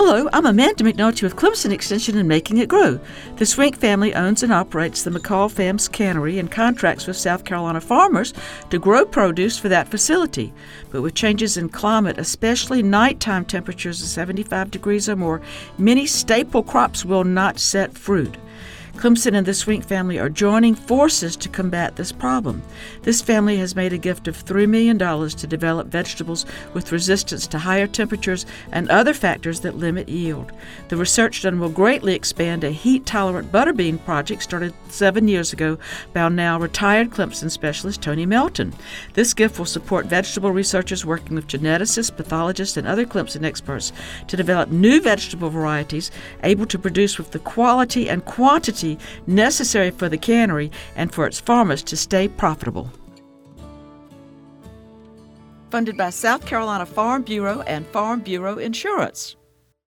Hello, I'm Amanda McNulty with Clemson Extension and Making It Grow. The Swink family owns and operates the McCall Farms Cannery and contracts with South Carolina farmers to grow produce for that facility. But with changes in climate, especially nighttime temperatures of 75 degrees or more, many staple crops will not set fruit. Clemson and the Swink family are joining forces to combat this problem. This family has made a gift of $3 million to develop vegetables with resistance to higher temperatures and other factors that limit yield. The research done will greatly expand a heat tolerant butterbean project started seven years ago by now retired Clemson specialist Tony Melton. This gift will support vegetable researchers working with geneticists, pathologists, and other Clemson experts to develop new vegetable varieties able to produce with the quality and quantity necessary for the cannery and for its farmers to stay profitable. Funded by South Carolina Farm Bureau and Farm Bureau Insurance.